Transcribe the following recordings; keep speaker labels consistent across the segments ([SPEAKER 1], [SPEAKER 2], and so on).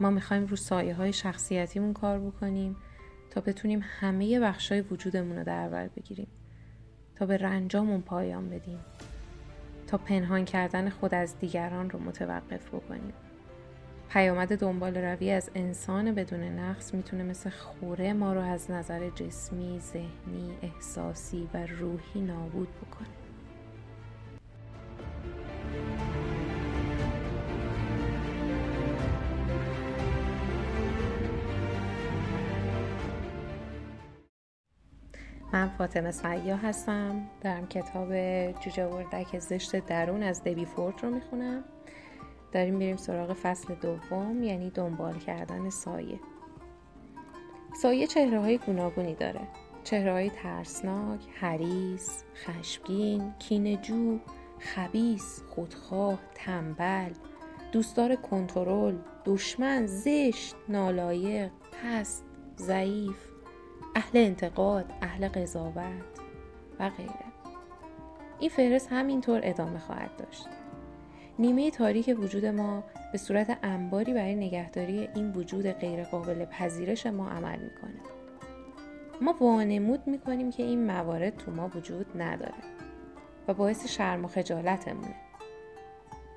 [SPEAKER 1] ما می‌خوایم رو سایه های شخصیتیمون کار بکنیم تا بتونیم همه بخشای وجودمون رو در بر بگیریم. تا به رنجامون پایان بدیم. تا پنهان کردن خود از دیگران رو متوقف بکنیم. پیامد دنبال روی از انسان بدون نقص می‌تونه مثل خوره ما رو از نظر جسمی، ذهنی، احساسی و روحی نابود بکنه. فاطمه سیا هستم. دارم کتاب جوجه وردک زشت درون از دبی فورد رو می‌خونم. داریم میریم سراغ فصل دوم یعنی دنبال کردن سایه. سایه چهره های گوناگونی داره. چهره های ترسناک، حریس، خشمگین، کینجو، خبیس، خودخواه، تنبل، دوستدار کنترل، دشمن، زشت، نالایق، پست، ضعیف، اهل انتقاد، اهل قضاوت و غیره. این فهرست همینطور ادامه خواهد داشت. نیمه تاریک وجود ما به صورت انباری برای نگهداری این وجود غیرقابل پذیرش ما عمل می‌کنه. ما وانمود می‌کنیم که این موارد تو ما وجود نداره و باعث شرم و خجالتمونه.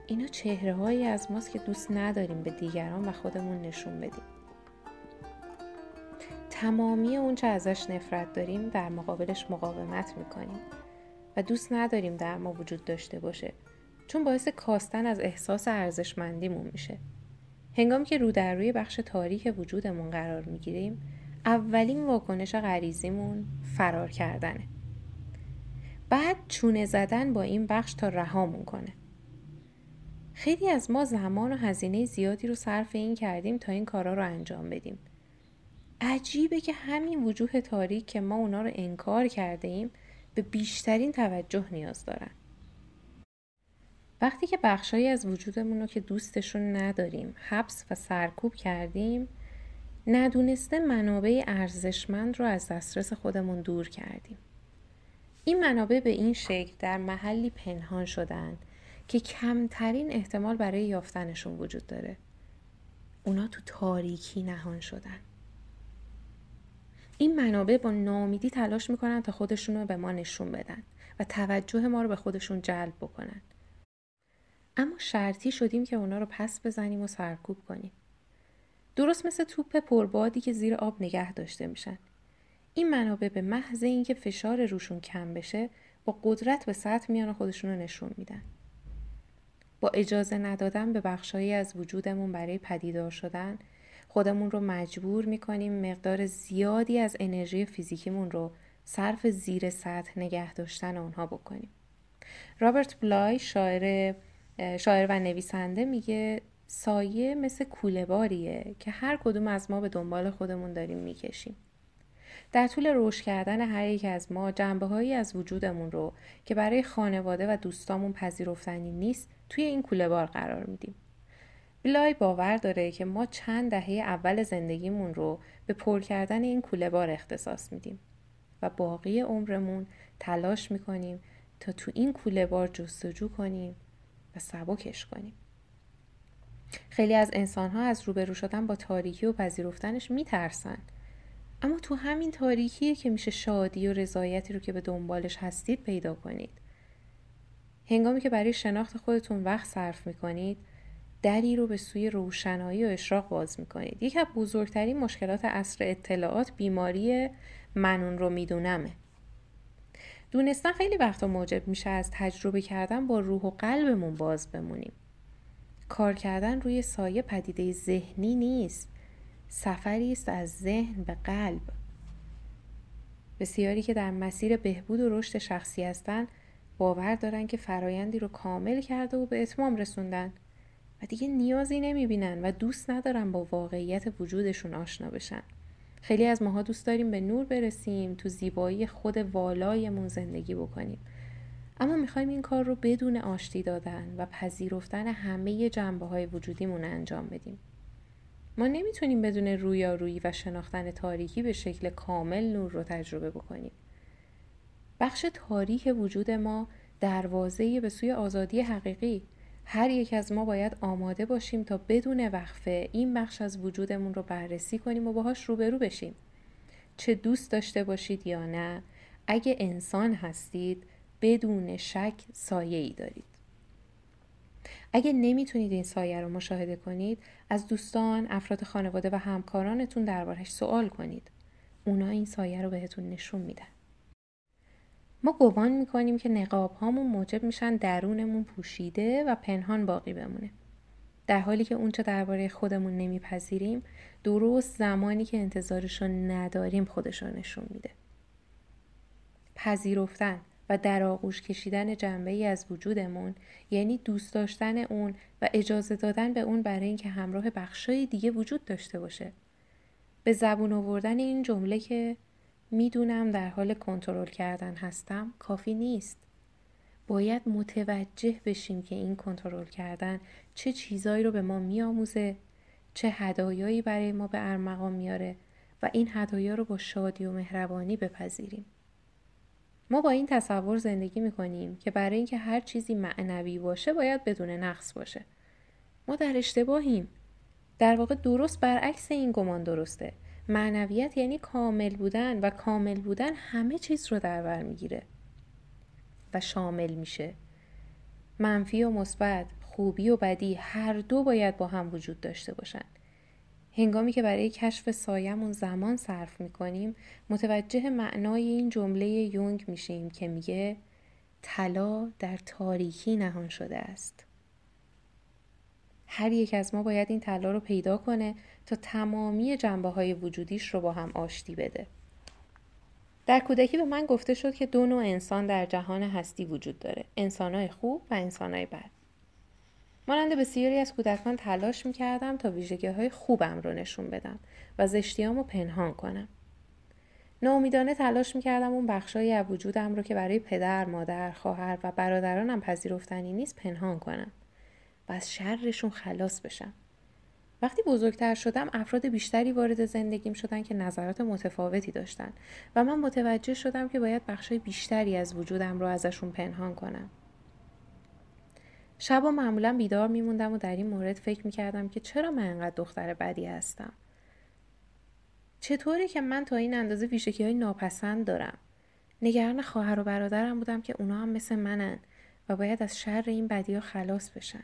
[SPEAKER 1] اینا چهره هایی از ماست که دوست نداریم به دیگران و خودمون نشون بدیم. تمامی اون چه ازش نفرت داریم در مقابلش مقاومت می‌کنیم و دوست نداریم در ما وجود داشته باشه چون باعث کاستن از احساس ارزشمندیمون میشه. هنگامی که رو در روی بخش تاریک وجودمون قرار می‌گیریم اولین واکنش غریزیمون فرار کردنه. بعد چونه زدن با این بخش تا رهامون کنه. خیلی از ما زمان و هزینه زیادی رو صرف این کردیم تا این کارا رو انجام بدیم. عجیبه که همین وجوه تاریک که ما اونا رو انکار کرده ایم به بیشترین توجه نیاز دارن. وقتی که بخشایی از وجودمون رو که دوستشون نداریم حبس و سرکوب کردیم ندونسته منابع ارزشمند رو از دسترس خودمون دور کردیم. این منابع به این شکل در محلی پنهان شدن که کمترین احتمال برای یافتنشون وجود داره. اونا تو تاریکی نهان شدن. این منابع با نامیدی تلاش می‌کنن تا خودشون رو به ما نشون بدن و توجه ما رو به خودشون جلب بکنن. اما شرطی شدیم که اونا رو پس بزنیم و سرکوب کنیم. درست مثل توپ پربادی که زیر آب نگه داشته میشن. این منابع به محض اینکه فشار روشون کم بشه با قدرت به سطح میان و خودشون رو نشون میدن. با اجازه ندادن به بخشهایی از وجودمون برای پدیدار شدن خودمون رو مجبور می‌کنیم مقدار زیادی از انرژی فیزیکیمون رو صرف زیر سطح نگه داشتن اونها بکنیم رابرت بلای شاعر شاعر و نویسنده میگه سایه مثل کوله باریه که هر کدوم از ما به دنبال خودمون داریم می‌کشیم. در طول رشد کردن هر یک از ما جنبه هایی از وجودمون رو که برای خانواده و دوستامون پذیرفتنی نیست توی این کوله بار قرار میدیم. بلای باور داره که ما چند دهه اول زندگیمون رو به پر کردن این کوله بار اختصاص میدیم و باقی عمرمون تلاش می‌کنیم تا تو این کوله بار جستجو کنیم و سبکش کنیم. خیلی از انسان ها از روبرو شدن با تاریکی و پذیرفتنش میترسن. اما تو همین تاریکیه که میشه شادی و رضایتی رو که به دنبالش هستید پیدا کنید. هنگامی که برای شناخت خودتون وقت صرف می‌کنید دری رو به سوی روشنایی و اشراق باز می‌کنید. یکی از بزرگترین مشکلات اصر اطلاعات بیماری منون رو میدونمه. دونستن خیلی وقتا موجب میشه از تجربه کردن با روح و قلبمون باز بمونیم. کار کردن روی سایه پدیده ذهنی نیست. سفری است از ذهن به قلب. بسیاری که در مسیر بهبود و رشد شخصی هستند باور دارن که فرایندی رو کامل کرده و به اتمام رسوندن. و دیگه نیازی نمی‌بینن و دوست ندارن با واقعیت وجودشون آشنا بشن. خیلی از ماها دوست داریم به نور برسیم تو زیبایی خود والایمون زندگی بکنیم. اما می‌خوایم این کار رو بدون آشتی دادن و پذیرفتن همه جنبه های وجودیمون انجام بدیم. ما نمی‌تونیم بدون رویارویی و شناختن تاریکی به شکل کامل نور رو تجربه بکنیم. بخش تاریک وجود ما دروازه به سوی آزادی حقیقی. هر یک از ما باید آماده باشیم تا بدون وقفه این بخش از وجودمون رو بررسی کنیم و باهاش روبرو بشیم چه دوست داشته باشید یا نه اگه انسان هستید بدون شک سایه ای دارید اگه نمی‌تونید این سایه رو مشاهده کنید از دوستان، افراد خانواده و همکارانتون دربارش سوال کنید. اونا این سایه رو بهتون نشون میدن. ما گمان می‌کنیم که نقاب هامون موجب میشن درونمون پوشیده و پنهان باقی بمونه. در حالی که اونچه درباره خودمون نمیپذیریم درست زمانی که انتظارش رو نداریم خودش رو نشون میده. پذیرفتن و در آغوش کشیدن جنبه ای از وجودمون یعنی دوست داشتن اون و اجازه دادن به اون برای اینکه همراه بخشای دیگه وجود داشته باشه. به زبون آوردن این جمله که می‌دونم در حال کنترل کردن هستم کافی نیست. باید متوجه بشیم که این کنترل کردن چه چیزایی رو به ما میآموزه چه هدایایی برای ما به ارمغان میاره و این هدایا رو با شادی و مهربانی بپذیریم. ما با این تصور زندگی می‌کنیم که برای اینکه هر چیزی معنوی باشه باید بدون نقص باشه. ما در اشتباهیم. در واقع درست برعکس این گمان درسته. معنویت یعنی کامل بودن و کامل بودن همه چیز رو در بر می‌گیره و شامل میشه. منفی و مثبت، خوبی و بدی هر دو باید با هم وجود داشته باشن. هنگامی که برای کشف سایمون زمان صرف می‌کنیم متوجه معنای این جمله یونگ میشیم که میگه طلا در تاریکی نهان شده است. هر یک از ما باید این طلا رو پیدا کنه تا تمامی جنبه های وجودیش رو با هم آشتی بده. در کودکی به من گفته شد که دو نوع انسان در جهان هستی وجود داره. انسانهای خوب و انسانهای بد. مانند بسیاری از کودکان تلاش می‌کردم تا ویژگی های خوبم رو نشون بدم و زشتیام رو پنهان کنم. ناامیدانه تلاش می‌کردم اون بخشایی از وجودم رو که برای پدر، مادر، خواهر و برادرانم پذیرفتنی نیست پنهان کنم و از شرشون خلاص بشم. وقتی بزرگتر شدم افراد بیشتری وارد زندگیم شدن که نظرات متفاوتی داشتن و من متوجه شدم که باید بخشای بیشتری از وجودم رو ازشون پنهان کنم. شبا معمولا بیدار میموندم و در این مورد فکر می‌کردم که چرا من انقدر دختر بدی هستم چطوره که من تا این اندازه ویژگی های ناپسند دارم نگران خواهر و برادرم بودم که اونا هم مثل منن و باید از شر این بدی ها خلاص بشن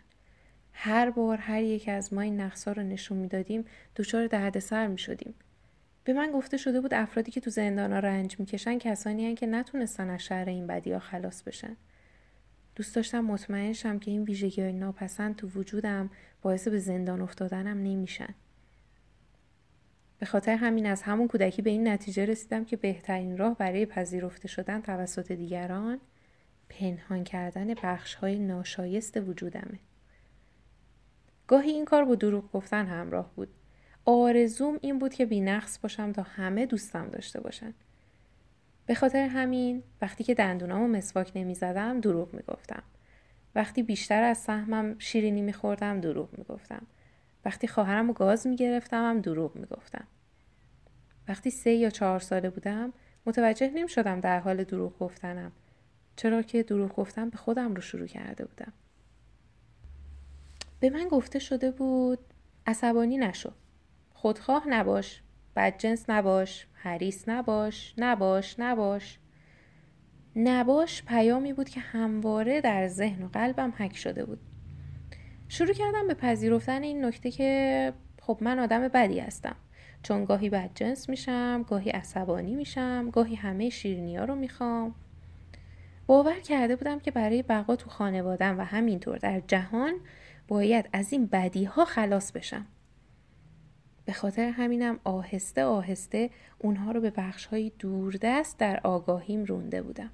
[SPEAKER 1] هر بار هر یک از ما این نقصا رو نشون می‌دادیم دچار دردسر می شدیم. به من گفته شده بود افرادی که تو زندان ها رنج می‌کشن کسانی هن که نتونستن از شر این بدی خلاص بشن. دوست داشتم مطمئن شم که این ویژگی های ناپسند تو وجودم باعث به زندان افتادنم نمیشن. به خاطر همین از همون کودکی به این نتیجه رسیدم که بهترین راه برای پذیرفته شدن توسط دیگران پنهان کردن بخش های ناشایست وجودمه. گاهی این کار با دروغ گفتن همراه بود. آرزوم این بود که بینقص باشم تا همه دوستم داشته باشن. به خاطر همین وقتی که دندونامو مسواک نمی‌زدم دروغ می‌گفتم. وقتی بیشتر از سهمم شیرینی میخوردم دروغ می‌گفتم. وقتی خواهرم رو گاز می‌گرفتم هم دروغ می‌گفتم. وقتی سه یا چهار ساله بودم متوجه نمی شدم در حال دروغ گفتنم. چرا که دروغ گفتم به خودم رو شروع کرده بودم. به من گفته شده بود عصبانی نشو. خودخواه نباش بدجنس نباش حریص نباش نباش نباش. نباش پیامی بود که همواره در ذهن و قلبم حک شده بود. شروع کردم به پذیرفتن این نکته که خب من آدم بدی هستم. چون گاهی بدجنس میشم گاهی عصبانی میشم گاهی همه شیرینی رو می‌خوام. باور کرده بودم که برای بقا تو خانوادم و همینطور در جهان باید از این بدی ها خلاص بشم. به خاطر همینم آهسته آهسته اونها رو به بخشهایی دوردست در آگاهیم رونده بودم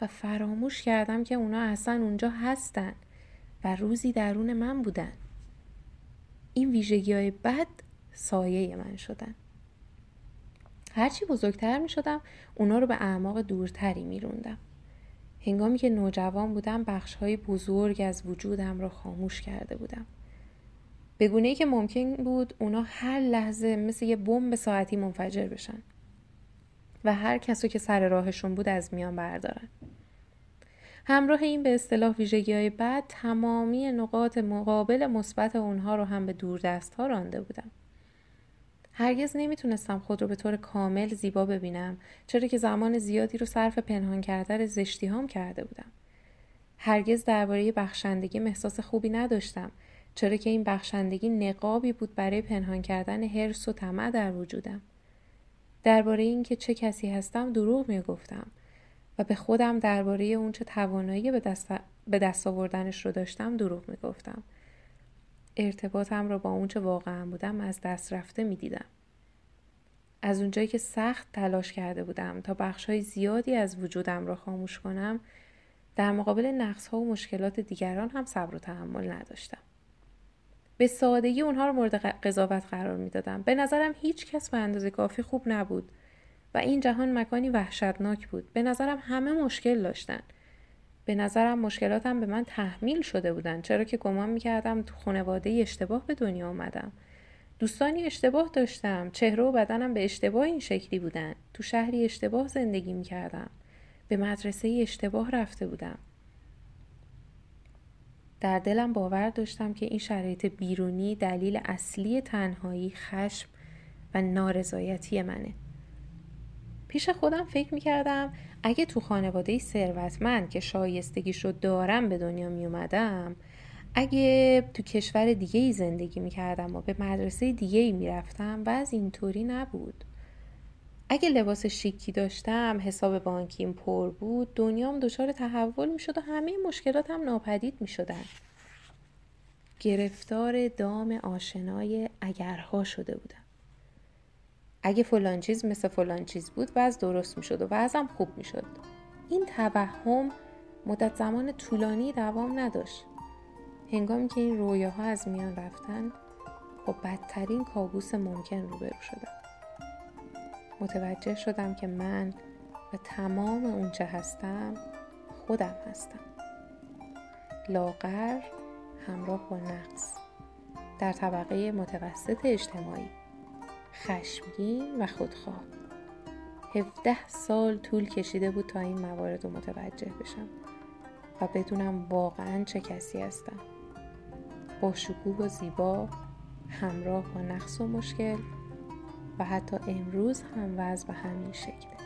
[SPEAKER 1] و فراموش کردم که اونا اصلا اونجا هستن و روزی درون من بودن. این ویژگی های بد سایه من شدن. هرچی بزرگتر می شدم اونا رو به اعماق دورتری می روندم. هنگامی که نوجوان بودم بخش های بزرگ از وجودم رو خاموش کرده بودم به گونه که ممکن بود اونا هر لحظه مثل یه بمب ساعتی منفجر بشن و هر کسو که سر راهشون بود از میان بردارن همراه این به اصطلاح ویژگی های بعد تمامی نقاط مقابل مثبت اونها رو هم به دور دست ها رانده بودم. هرگز نمی‌تونستم خود رو به طور کامل زیبا ببینم چرا که زمان زیادی رو صرف پنهان کردن زشتی هام کرده بودم. هرگز درباره بخشندگی احساس خوبی نداشتم چرا که این بخشندگی نقابی بود برای پنهان کردن حرس و طمع در وجودم. درباره اینکه چه کسی هستم دروغ می‌گفتم و به خودم درباره اونچه توانایی به دست, به دست آوردنش رو داشتم دروغ می‌گفتم. ارتباطم را با اونچه واقعا بودم از دست رفته می‌دیدم. از اونجایی که سخت تلاش کرده بودم تا بخشهای زیادی از وجودم را خاموش کنم در مقابل نقص ها و مشکلات دیگران هم صبر و تحمل نداشتم. به سادگی اونها رو مورد قضاوت قرار می‌دادم. به نظرم هیچ کس به اندازه کافی خوب نبود و این جهان مکانی وحشتناک بود. به نظرم همه مشکل داشتن. به نظرم مشکلاتم به من تحمیل شده بودن چرا که گمان می‌کردم تو خانواده اشتباه به دنیا آمدم دوستانی اشتباه داشتم چهره و بدنم به اشتباه این شکلی بودن. تو شهری اشتباه زندگی می‌کردم. به مدرسه اشتباه رفته بودم. در دلم باور داشتم که این شرایط بیرونی دلیل اصلی تنهایی خشم و نارضایتی منه. پیش خودم فکر می‌کردم اگه تو خانواده ثروتمند که شایستگیش رو دارم به دنیا می اومدم اگه تو کشور دیگه ای زندگی می کردم و به مدرسه دیگه ای می رفتم و از اینطوری نبود اگه لباس شیکی داشتم حساب بانکیم پر بود دنیام دچار تحول می شد و همه مشکلاتم ناپدید می شدن. گرفتار دام آشنای اگرها شده بودم اگه فلان چیز مثل فلان چیز بود وضع درست می شد و وضعم خوب می شد. این توهم مدت زمان طولانی دوام نداشت. هنگامی که این رویاها از میان رفتن با بدترین کابوس ممکن روبرو شدم. متوجه شدم که من و تمام اونچه هستم خودم هستم. لاغر همراه با نقص در طبقه متوسط اجتماعی خشمگین و خودخواه. هفده سال طول کشیده بود تا این موارد رو متوجه بشم و بدونم واقعا چه کسی هستم. با شکوه و زیبا همراه با نقص و مشکل و حتی امروز هم وضع به همین شکله.